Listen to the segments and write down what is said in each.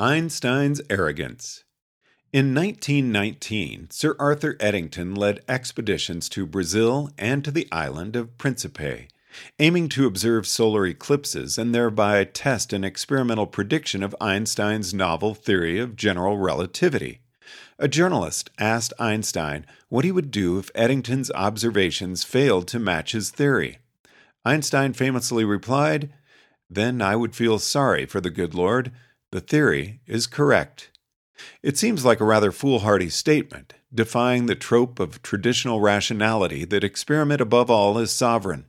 Einstein's Arrogance. In 1919, Sir Arthur Eddington led expeditions to Brazil and to the island of Principe, aiming to observe solar eclipses and thereby test an experimental prediction of Einstein's novel theory of general relativity. A journalist asked Einstein what he would do if Eddington's observations failed to match his theory. Einstein famously replied, Then I would feel sorry for the good Lord the theory is correct. It seems like a rather foolhardy statement, defying the trope of traditional rationality that experiment above all is sovereign.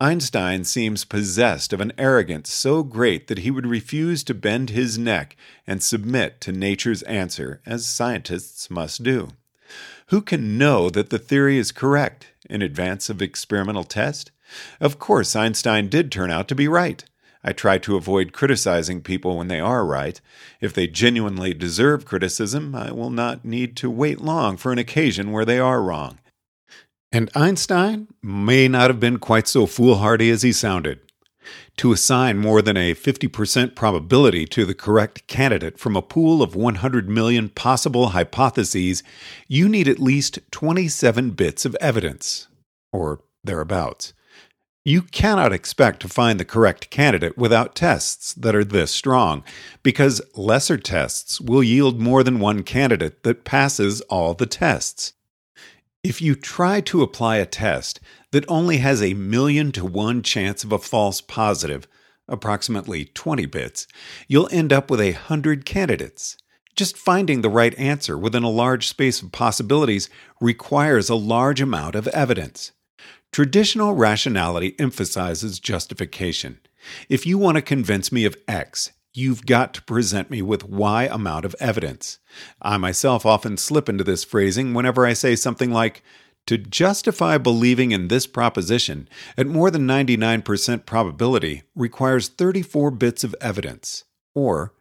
Einstein seems possessed of an arrogance so great that he would refuse to bend his neck and submit to nature's answer, as scientists must do. Who can know that the theory is correct in advance of experimental test? Of course, Einstein did turn out to be right. I try to avoid criticizing people when they are right. If they genuinely deserve criticism, I will not need to wait long for an occasion where they are wrong. And Einstein may not have been quite so foolhardy as he sounded. To assign more than a 50% probability to the correct candidate from a pool of 100 million possible hypotheses, you need at least 27 bits of evidence, or thereabouts. You cannot expect to find the correct candidate without tests that are this strong, because lesser tests will yield more than one candidate that passes all the tests. If you try to apply a test that only has a million to one chance of a false positive, approximately 20 bits, you'll end up with a hundred candidates. Just finding the right answer within a large space of possibilities requires a large amount of evidence. Traditional rationality emphasizes justification. If you want to convince me of X, you've got to present me with Y amount of evidence. I myself often slip into this phrasing whenever I say something like, to justify believing in this proposition at more than 99% probability requires 34 bits of evidence. Or,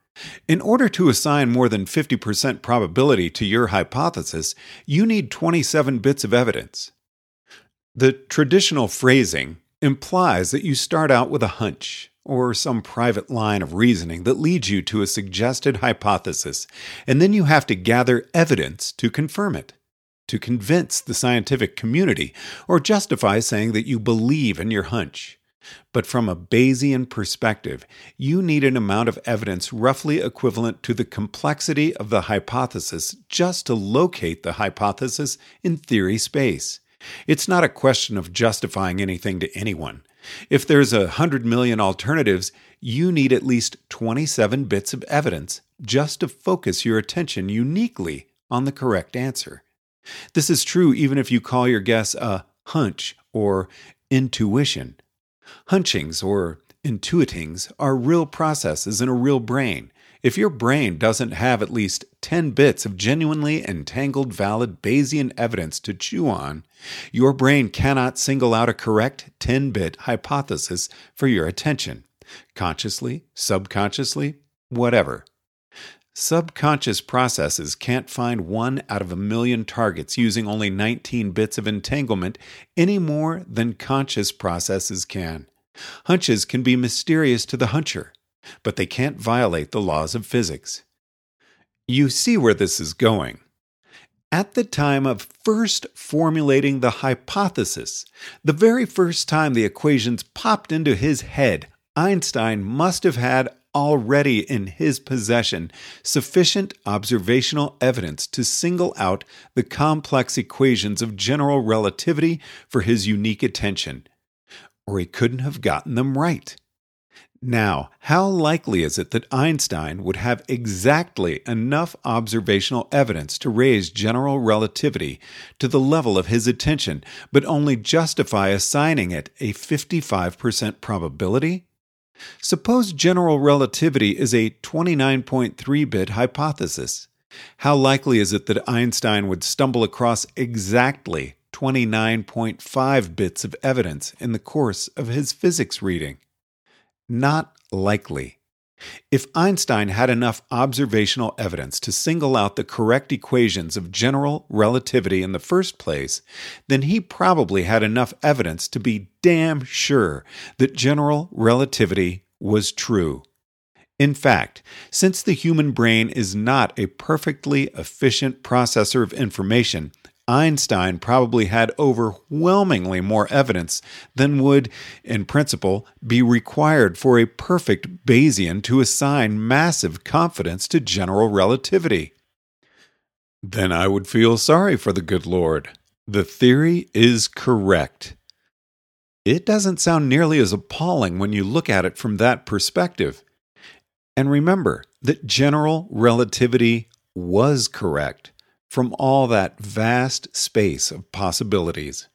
in order to assign more than 50% probability to your hypothesis, you need 27 bits of evidence. The traditional phrasing implies that you start out with a hunch or some private line of reasoning that leads you to a suggested hypothesis, and then you have to gather evidence to confirm it, to convince the scientific community, or justify saying that you believe in your hunch. But from a Bayesian perspective, you need an amount of evidence roughly equivalent to the complexity of the hypothesis just to locate the hypothesis in theory space. It's not a question of justifying anything to anyone. If there's a hundred million alternatives, you need at least 27 bits of evidence just to focus your attention uniquely on the correct answer. This is true even if you call your guess a hunch or intuition. Hunchings or intuitings are real processes in a real brain. If your brain doesn't have at least 10 bits of genuinely entangled valid Bayesian evidence to chew on, your brain cannot single out a correct 10 bit hypothesis for your attention, consciously, subconsciously, whatever. Subconscious processes can't find one out of a million targets using only 19 bits of entanglement any more than conscious processes can. Hunches can be mysterious to the huncher but they can't violate the laws of physics. You see where this is going. At the time of first formulating the hypothesis, the very first time the equations popped into his head, Einstein must have had already in his possession sufficient observational evidence to single out the complex equations of general relativity for his unique attention, or he couldn't have gotten them right. Now, how likely is it that Einstein would have exactly enough observational evidence to raise general relativity to the level of his attention, but only justify assigning it a 55% probability? Suppose general relativity is a 29.3 bit hypothesis. How likely is it that Einstein would stumble across exactly 29.5 bits of evidence in the course of his physics reading? Not likely. If Einstein had enough observational evidence to single out the correct equations of general relativity in the first place, then he probably had enough evidence to be damn sure that general relativity was true. In fact, since the human brain is not a perfectly efficient processor of information, Einstein probably had overwhelmingly more evidence than would, in principle, be required for a perfect Bayesian to assign massive confidence to general relativity. Then I would feel sorry for the good Lord. The theory is correct. It doesn't sound nearly as appalling when you look at it from that perspective. And remember that general relativity was correct from all that vast space of possibilities.